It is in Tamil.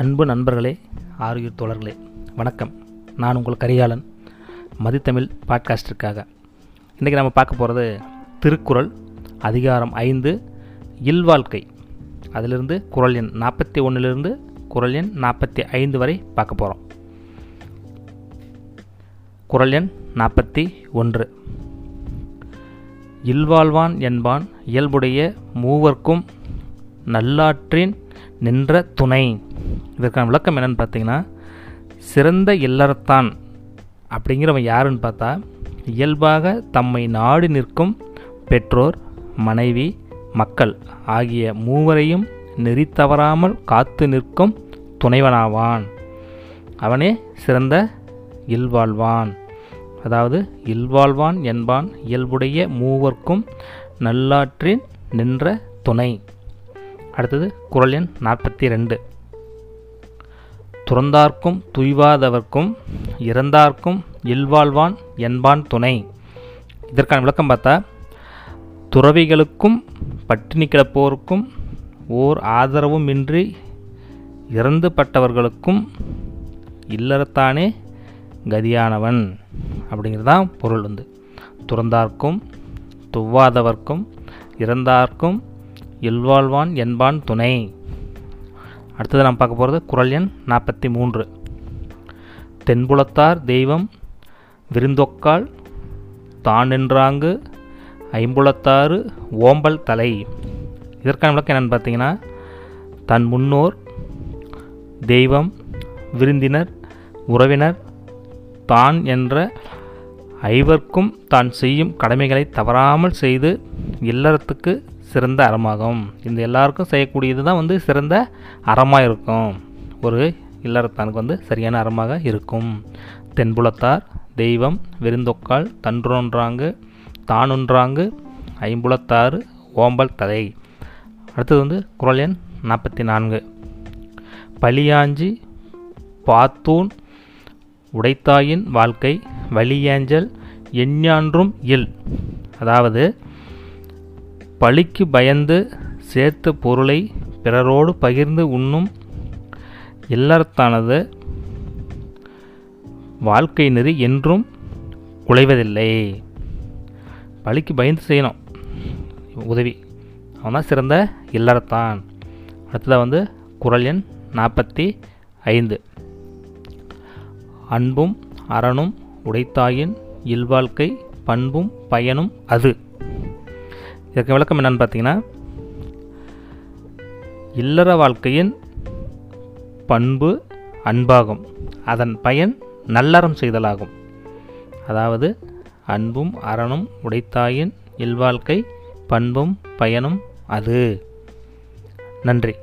அன்பு நண்பர்களே ஆரோக்கிய தோழர்களே வணக்கம். நான் உங்கள் கரிகாலன் மதித்தமிழ் பாட்காஸ்டிற்காக. இன்றைக்கி நம்ம பார்க்க போகிறது திருக்குறள் அதிகாரம் ஐந்து இல்வாழ்க்கை. அதிலிருந்து குரல் எண் நாற்பத்தி ஒன்றிலிருந்து குறள் எண் நாற்பத்தி ஐந்து வரை பார்க்க போகிறோம் குறள் எண் நாற்பத்தி ஒன்று. இல்வாழ்வான் என்பான் இயல்புடைய மூவர்க்கும் நல்லாற்றின் நின்ற துணை. இதற்கான விளக்கம் என்னென்னு பார்த்தீங்கன்னா சிறந்த இல்லறத்தான் அப்படிங்கிறவன் யாருன்னு பார்த்தா இயல்பாக தம்மை நாடு நிற்கும் பெற்றோர் மனைவி மக்கள் ஆகிய மூவரையும் நெறி தவறாமல் காத்து நிற்கும் துணைவனாவான். அவனே சிறந்த இல்வாழ்வான். அதாவது இல்வாழ்வான் என்பான் இயல்புடைய மூவர்க்கும் நல்லாற்றின் நின்ற துணை. அடுத்தது குரல் எண் நாற்பத்தி ரெண்டு. துறந்தார்க்கும் துய்வாதவர்க்கும் இறந்தார்க்கும் இல்வாழ்வான் என்பான் துணை. இதற்கான விளக்கம் பார்த்தா துறவிகளுக்கும் பட்டினி கிடப்போருக்கும் ஓர் ஆதரவுமின்றி இறந்து பட்டவர்களுக்கும் இல்லறத்தானே கதியானவன் அப்படிங்கிறது தான் பொருள் வந்து. துறந்தார்க்கும் துவாதவர்க்கும் இறந்தார்க்கும் இல்வாழ்வான் என்பான் துணை. அடுத்தது நாம் பார்க்க போகிறது குரல் எண் நாற்பத்தி மூன்று. தென்புலத்தார் தெய்வம் விருந்தொக்கால் தான் நின்றாங்கு ஐம்புலத்தாறு ஓம்பல் தலை. இதற்கான விளக்கம் என்னென்னு பார்த்தீங்கன்னா தன் முன்னோர் தெய்வம் விருந்தினர் உறவினர் தான் என்ற ஐவர்க்கும் தான் செய்யும் கடமைகளை தவறாமல் செய்து இல்லறத்துக்கு சிறந்த அறமாகும். இந்த எல்லாருக்கும் செய்யக்கூடியது தான் வந்து சிறந்த அறமாக இருக்கும். ஒரு இல்லறத்தானுக்கு வந்து சரியான அறமாக இருக்கும். தென்புலத்தார் தெய்வம் விருந்தொக்கால் தன்றொன்றாங்கு தானுன்றாங்கு ஐம்புலத்தாறு ஓம்பல் தலை அடுத்தது வந்து குரல் எண் நாற்பத்தி நான்கு பலியாஞ்சி பாத்தூன் உடைத்தாயின் வாழ்க்கை வலியேஞ்சல் எஞ்ஞான்றும் இல். அதாவது பழிக்கு பயந்து சேர்த்த பொருளை பிறரோடு பகிர்ந்து உண்ணும் இல்லறத்தானது வாழ்க்கை நெறி என்றும் குலைவதில்லை. பழிக்கு பயந்து செய்யணும். உதவி. அவன் தான் சிறந்த இல்லறத்தான் அடுத்ததாக வந்து குரல் எண் நாற்பத்தி ஐந்து. அன்பும் அறனும் உடைத்தாயின் இல்வாழ்க்கை பண்பும் பயனும் அது. இதற்கு விளக்கம் என்னென்னு பார்த்தீங்கன்னா இல்லற வாழ்க்கையின் பண்பு அன்பாகும். அதன் பயன் நல்லறம் செய்தலாகும். அதாவது அன்பும் அறனும் உடைத்தாயின் இல்வாழ்க்கை பண்பும் பயனும் அது. நன்றி.